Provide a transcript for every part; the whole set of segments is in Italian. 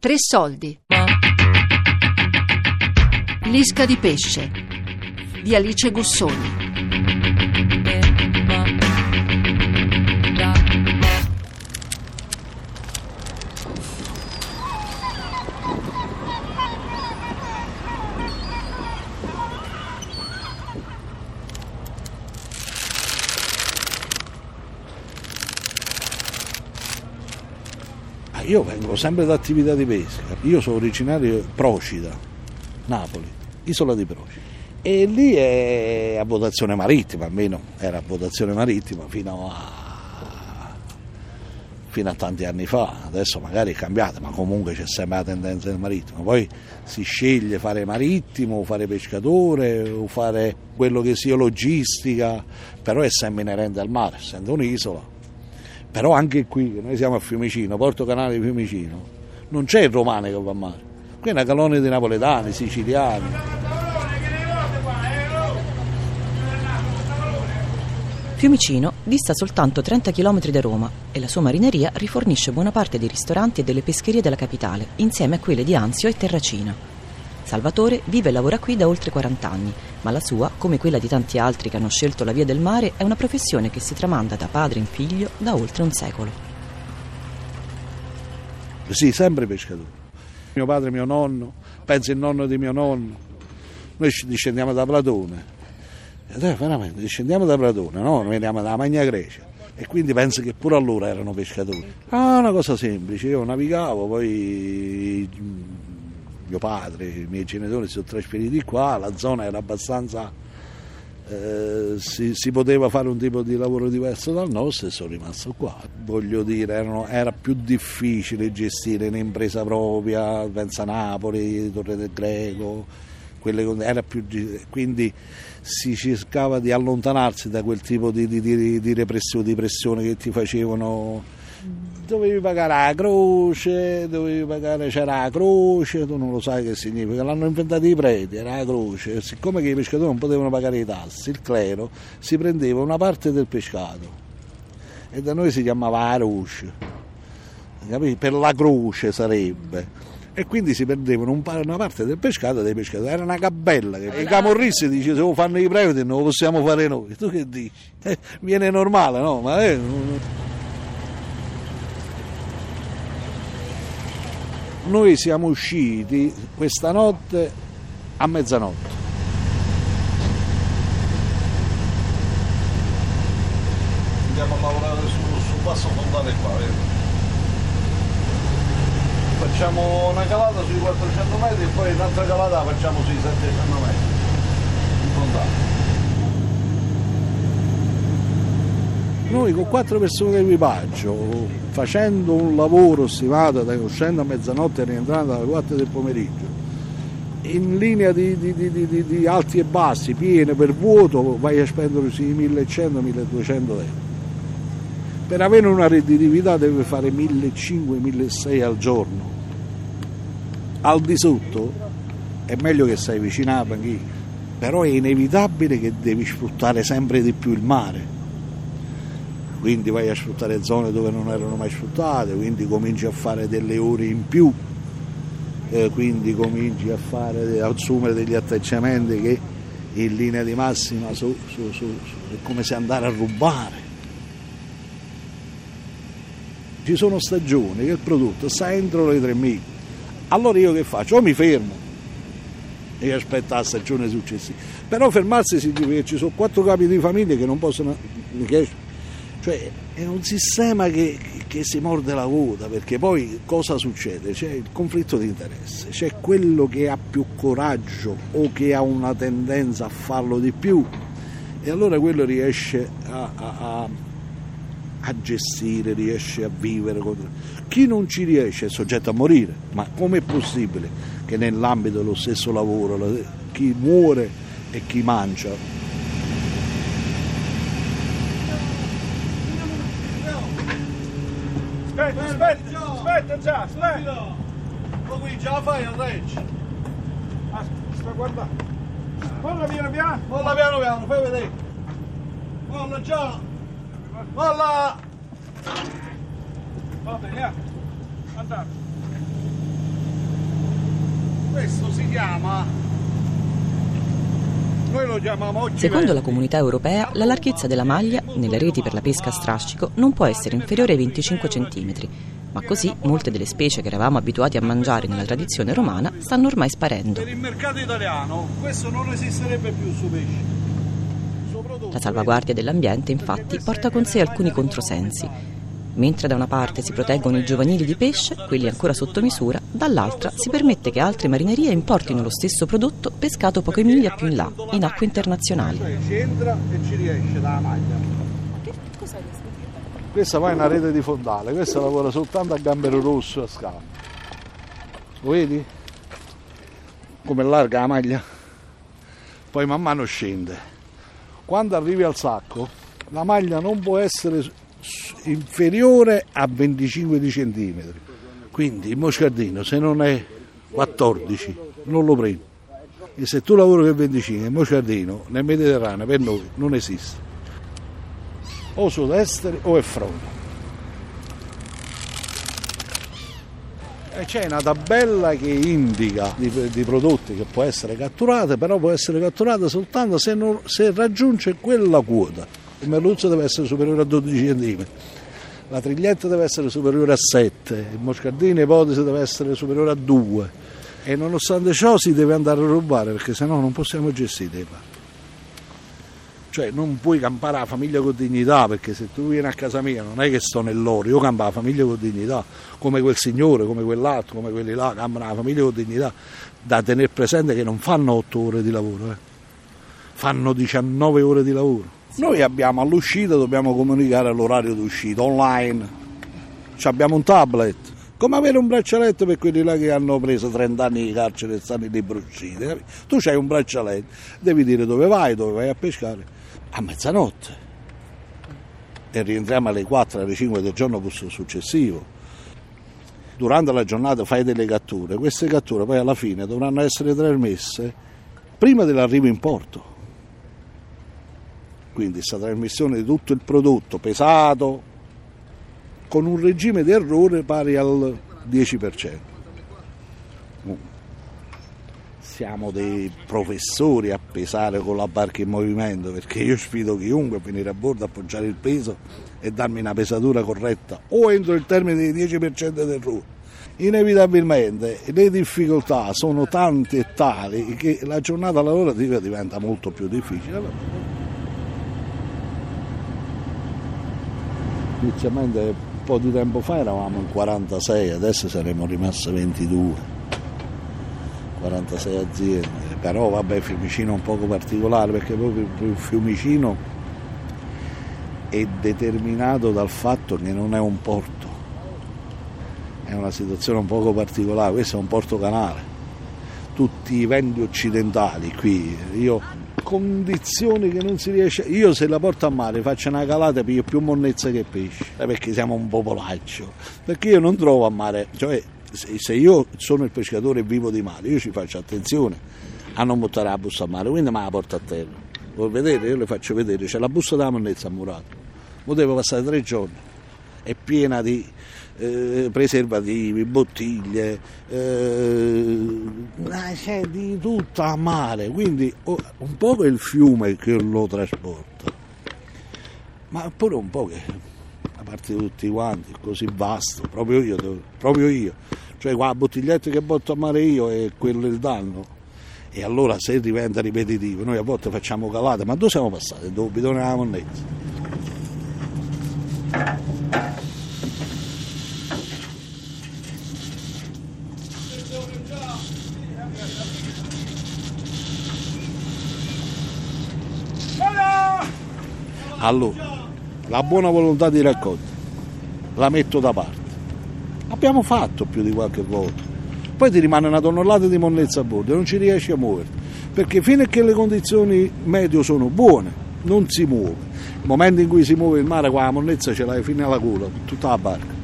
Tre soldi. L'isca di pesce di Alice Gussoni. Io vengo sempre da attività di pesca. Io sono originario di Procida, Napoli, isola di Procida. E lì è a votazione marittima, almeno era a votazione marittima fino a, fino a tanti anni fa. Adesso magari è cambiata, ma comunque c'è sempre la tendenza del marittimo. Poi si sceglie fare marittimo, fare pescatore, o fare quello che sia logistica, però è sempre inerente al mare, essendo un'isola. Però anche qui, noi siamo a Fiumicino, Porto Canale di Fiumicino, non c'è il romano che va a mare. Qui è una colonia di napoletani, siciliani. Fiumicino dista soltanto 30 km da Roma e la sua marineria rifornisce buona parte dei ristoranti e delle pescherie della capitale, insieme a quelle di Anzio e Terracina. Salvatore vive e lavora qui da oltre 40 anni, ma la sua, come quella di tanti altri che hanno scelto la via del mare, è una professione che si tramanda da padre in figlio da oltre un secolo. Sì, sempre pescatore. Mio padre, mio nonno, penso il nonno di mio nonno. Noi discendiamo da Platone. E dai, veramente, discendiamo da Platone, no? Noi veniamo dalla Magna Grecia. E quindi penso che pure allora erano pescatori. Ah, una cosa semplice, io navigavo, poi mio padre, i miei genitori si sono trasferiti qua, la zona era abbastanza... eh, si, si poteva fare un tipo di lavoro diverso dal nostro e sono rimasto qua. Voglio dire, erano- era più difficile gestire un'impresa propria, pensa Napoli, Torre del Greco, quelle più, quindi si cercava di allontanarsi da quel tipo di, di- di- di repressione, di pressione che ti facevano dovevi pagare la croce, dovevi pagare, c'era la croce, tu non lo sai che significa, l'hanno inventato i preti, era la croce, siccome che i pescatori non potevano pagare i tassi, il clero si prendeva una parte del pescato e da noi si chiamava la croce, capì? per la croce sarebbe. E quindi si perdevano una parte del pescato dei pescatori, era una gabella. Che... I camorristi dice se lo fanno i preti non lo possiamo fare noi. Tu che dici? Eh, viene normale, no? Ma eh, Noi siamo usciti questa notte a mezzanotte. Andiamo a lavorare su, su basso fondale qua, vedi? Facciamo una calata sui 400 metri e poi un'altra calata la facciamo sui 700 metri. In fondale. Noi con quattro persone di equipaggio, facendo un lavoro stimato da uscendo a mezzanotte e rientrando alle 4 del pomeriggio, in linea di, di- di- di- alti e bassi, piene per vuoto, vai a spendere sui 1100-1200 euro. Per avere una redditività deve fare 1500-1600 al giorno. Al di sotto è meglio che stai vicino alla panchina, però è inevitabile che devi sfruttare sempre di più il mare quindi vai a sfruttare zone dove non erano mai sfruttate, quindi cominci a fare delle ore in più, eh, quindi cominci a fare, a assumere degli atteggiamenti che in linea di massima su- su- su- è come se andare a rubare. Ci sono stagioni che il prodotto sta entro le 3 miglia, allora io che faccio? O mi fermo e aspetto la stagione successiva, però fermarsi significa che ci sono quattro capi di famiglia che non possono... che- cioè è un sistema che, che si morde la coda perché poi cosa succede? C'è il conflitto di interesse, c'è quello che ha più coraggio o che ha una tendenza a farlo di più e allora quello riesce a, a- a- a gestire, riesce a vivere. Chi non ci riesce è soggetto a morire, ma com'è possibile che nell'ambito dello stesso lavoro la- chi muore e chi mangia Aspetta, aspetta, aspetta già, aspetta! Ma qui già la fai al regge! Sta guardando. Molla piano piano. Molla piano piano, fai vedere! Molla già! Molla! Va bene, eh. Andate. Questo si chiama. Noi lo chiamiamo occhi Secondo la comunità europea, la larghezza della maglia nelle reti per la pesca a strascico non può essere inferiore ai 25 cm, ma così molte delle specie che eravamo abituati a mangiare nella tradizione romana stanno ormai sparendo. Per il mercato italiano questo non esisterebbe più su pesce. La salvaguardia dell'ambiente, infatti, porta con sé alcuni controsensi. Mentre da una parte si proteggono i giovanili di pesce, quelli ancora sotto misura, dall'altra si permette che altre marinerie importino lo stesso prodotto pescato poche miglia più in là, in acque internazionali. Ci entra e ci riesce dalla maglia. Questa poi è una rete di fondale, questa lavora soltanto a gambero rosso a scala. Lo vedi? Come larga la maglia? Poi man mano scende. Quando arrivi al sacco, la maglia non può essere inferiore a 25 di centimetri. Quindi il moscardino se non è 14 non lo prendi. E se tu lavori per 25, il moscardino nel Mediterraneo per noi non esiste. O sudesteri o è fronte. E c'è una tabella che indica di, di prodotti che può essere catturata, però può essere catturata soltanto se, non- se raggiunge quella quota. Il merluzzo deve essere superiore a 12 cm, la triglietta deve essere superiore a 7, il moscardino ipotesi deve essere superiore a 2 e nonostante ciò si deve andare a rubare perché sennò non possiamo gestire i parchi. Cioè non puoi campare la famiglia con dignità perché se tu vieni a casa mia non è che sto nell'oro, io campo la famiglia con dignità, come quel signore, come quell'altro, come quelli là, campano la famiglia con dignità, da tenere presente che non fanno 8 ore di lavoro, eh. fanno 19 ore di lavoro. Noi abbiamo all'uscita, dobbiamo comunicare l'orario d'uscita online, abbiamo un tablet, come avere un braccialetto per quelli là che hanno preso 30 anni di carcere e stanno lì bruciti. capi? Tu hai un braccialetto, devi dire dove vai, dove vai a pescare, a mezzanotte. E rientriamo alle 4, alle 5 del giorno successivo. Durante la giornata fai delle catture, queste catture poi alla fine dovranno essere trasmesse prima dell'arrivo in porto. Quindi questa trasmissione di tutto il prodotto pesato con un regime di errore pari al 10%. Siamo dei professori a pesare con la barca in movimento perché io sfido chiunque a venire a bordo, appoggiare il peso e darmi una pesatura corretta o entro il termine di 10% d'errore. Inevitabilmente le difficoltà sono tante e tali che la giornata lavorativa diventa molto più difficile. Inizialmente un po' di tempo fa eravamo in 46, adesso saremmo rimasti 22. 46 aziende, però vabbè Fiumicino è un poco particolare perché proprio Fiumicino è determinato dal fatto che non è un porto, è una situazione un poco particolare, questo è un porto canale, tutti i venti occidentali qui, io condizioni che non si riesce, io se la porto a mare faccio una calata piglio più monnezza che pesce, eh, perché siamo un popolaccio, perché io non trovo a mare, cioè se io sono il pescatore e vivo di mare, io ci faccio attenzione a non buttare la busta a mare, quindi me la porto a terra. Vuoi vedere? Io le faccio vedere, c'è la busta della monnezza a murato. Mo devo passare tre giorni, è piena di eh, preservativi, bottiglie, eh, c'è di tutto a mare, quindi oh, un po' è il fiume che lo trasporta, ma pure un po' che parte tutti quanti, così vasto, proprio io, proprio io. Cioè qua bottigliette che botto a mare io è quello il danno. E allora se diventa ripetitivo, noi a volte facciamo calate, ma dove siamo passati? Dove bidone della monnezza? Allora, la buona volontà di raccolta la metto da parte. Abbiamo fatto più di qualche volta. Poi ti rimane una tonnellata di monnezza a bordo e non ci riesci a muoverti. Perché fino a che le condizioni meteo sono buone, non si muove. Il momento in cui si muove il mare, qua la monnezza ce l'hai fino alla gola, tutta la barca.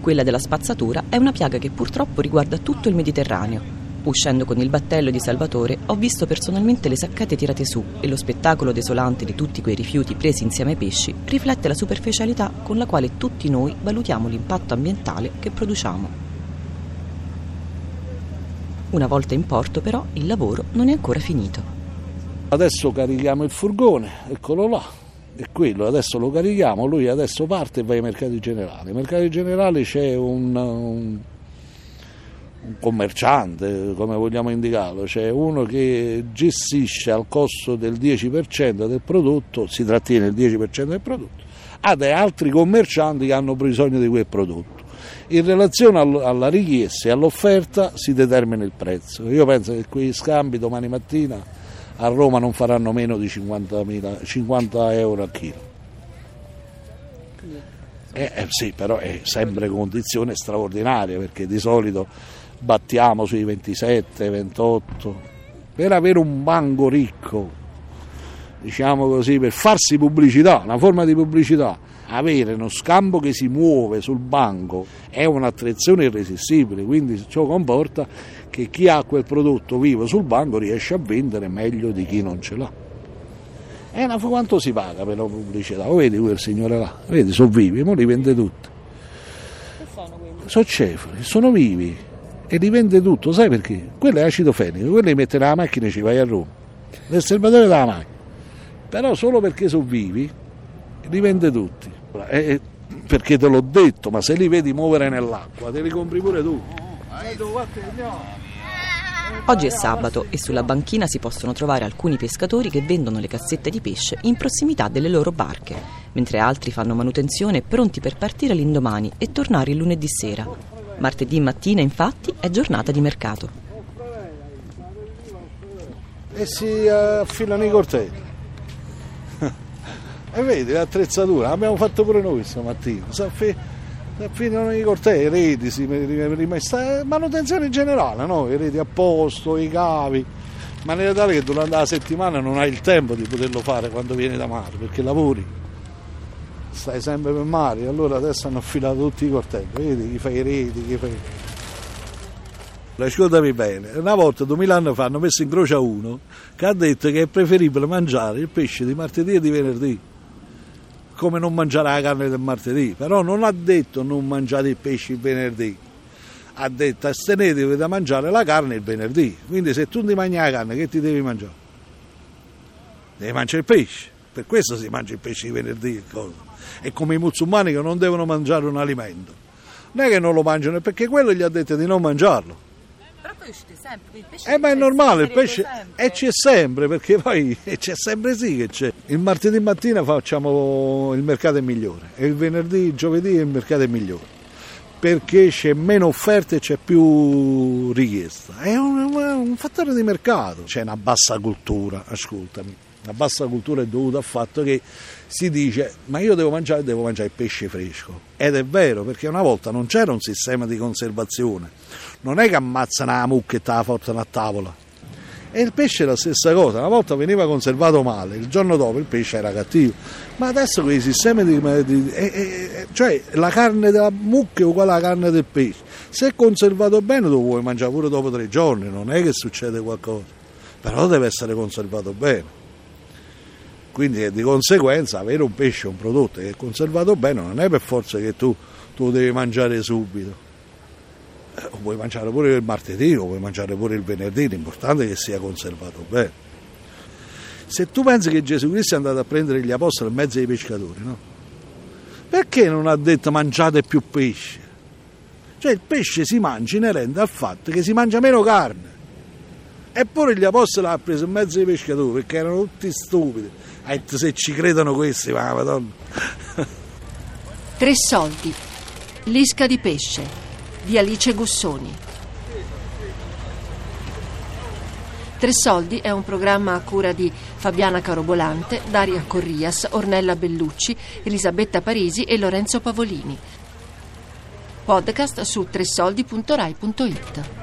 Quella della spazzatura è una piaga che purtroppo riguarda tutto il Mediterraneo. Uscendo con il battello di Salvatore ho visto personalmente le saccate tirate su e lo spettacolo desolante di tutti quei rifiuti presi insieme ai pesci riflette la superficialità con la quale tutti noi valutiamo l'impatto ambientale che produciamo. Una volta in porto però il lavoro non è ancora finito. Adesso carichiamo il furgone, eccolo là, è quello, adesso lo carichiamo, lui adesso parte e va ai mercati generali. Ai mercati generali c'è un, un, un commerciante, come vogliamo indicarlo, c'è uno che gestisce al costo del 10% del prodotto, si trattiene il 10% del prodotto, dei altri commercianti che hanno bisogno di quel prodotto. In relazione alla richiesta e all'offerta si determina il prezzo. Io penso che quei scambi domani mattina a Roma non faranno meno di 50, 50 euro al chilo. Eh, eh, sì, però è sempre condizione straordinaria perché di solito battiamo sui 27, 28. Per avere un banco ricco, diciamo così, per farsi pubblicità, una forma di pubblicità, avere uno scampo che si muove sul banco è un'attrazione irresistibile, quindi ciò comporta che chi ha quel prodotto vivo sul banco riesce a vendere meglio di chi non ce l'ha. E una, quanto si paga per la pubblicità? Lo vedi quel signore là? Vedi, sono vivi, ma li vende tutti. Che sono quelli? Sono cefali, sono vivi e li vende tutto, sai perché? Quello è acido fenico, quello li mette nella macchina e ci vai a Roma. Nel serbatore della macchina. Però solo perché sono vivi li vende tutti. Eh, perché te l'ho detto, ma se li vedi muovere nell'acqua, te li compri pure tu. Oggi è sabato e sulla banchina si possono trovare alcuni pescatori che vendono le cassette di pesce in prossimità delle loro barche, mentre altri fanno manutenzione pronti per partire l'indomani e tornare il lunedì sera. Martedì mattina, infatti, è giornata di mercato. E si affilano i cortelli. E vedi l'attrezzatura, l'abbiamo fatto pure noi stamattina. Si affilano i cortelli, i reti, si rimessa, manutenzione generale, no? i reti a posto, i cavi, in maniera tale che durante la settimana non hai il tempo di poterlo fare quando vieni da mare, perché lavori, stai sempre per mare, allora adesso hanno affilato tutti i cortelli, vedi, chi fa i reti, chi fa i... Ascoltami bene, una volta, duemila anni fa, hanno messo in croce a uno che ha detto che è preferibile mangiare il pesce di martedì e di venerdì come non mangiare la carne del martedì, però non ha detto non mangiate il pesce il venerdì, ha detto astenetevi da mangiare la carne il venerdì, quindi se tu ti mangi la carne che ti devi mangiare? Devi mangiare il pesce, per questo si mangia il pesce il venerdì, è come i musulmani che non devono mangiare un alimento, non è che non lo mangiano, perché quello gli ha detto di non mangiarlo pesce sempre, il pesce eh ma è normale, il pesce e eh, c'è sempre, perché poi c'è sempre sì che c'è. Il martedì mattina facciamo il mercato è migliore e il venerdì, il giovedì il mercato è migliore. Perché c'è meno offerta e c'è più richiesta. È un, un fattore di mercato. C'è una bassa cultura, ascoltami. La bassa cultura è dovuta al fatto che si dice ma io devo mangiare, devo mangiare pesce fresco. Ed è vero, perché una volta non c'era un sistema di conservazione. Non è che ammazzano la mucca e te la portano a tavola. E il pesce è la stessa cosa, una volta veniva conservato male, il giorno dopo il pesce era cattivo. Ma adesso con i sistemi di... di eh, eh, cioè la carne della mucca è uguale alla carne del pesce. Se è conservato bene lo puoi mangiare pure dopo tre giorni, non è che succede qualcosa. Però deve essere conservato bene. Quindi di conseguenza avere un pesce, un prodotto che è conservato bene, non è per forza che tu, tu lo devi mangiare subito. Eh, lo puoi mangiare pure il martedì, lo puoi mangiare pure il venerdì, l'importante è che sia conservato bene. Se tu pensi che Gesù Cristo è andato a prendere gli apostoli in mezzo ai pescatori, no? Perché non ha detto mangiate più pesce? Cioè il pesce si mangia inerente al fatto che si mangia meno carne. Eppure gli apostoli l'ha preso in mezzo ai pescatori perché erano tutti stupidi. E se ci credono questi, ma madonna. Tre soldi. L'isca di pesce di Alice Gussoni. Tre soldi è un programma a cura di Fabiana Carobolante, Daria Corrias, Ornella Bellucci, Elisabetta Parisi e Lorenzo Pavolini. Podcast su tresoldi.rai.it.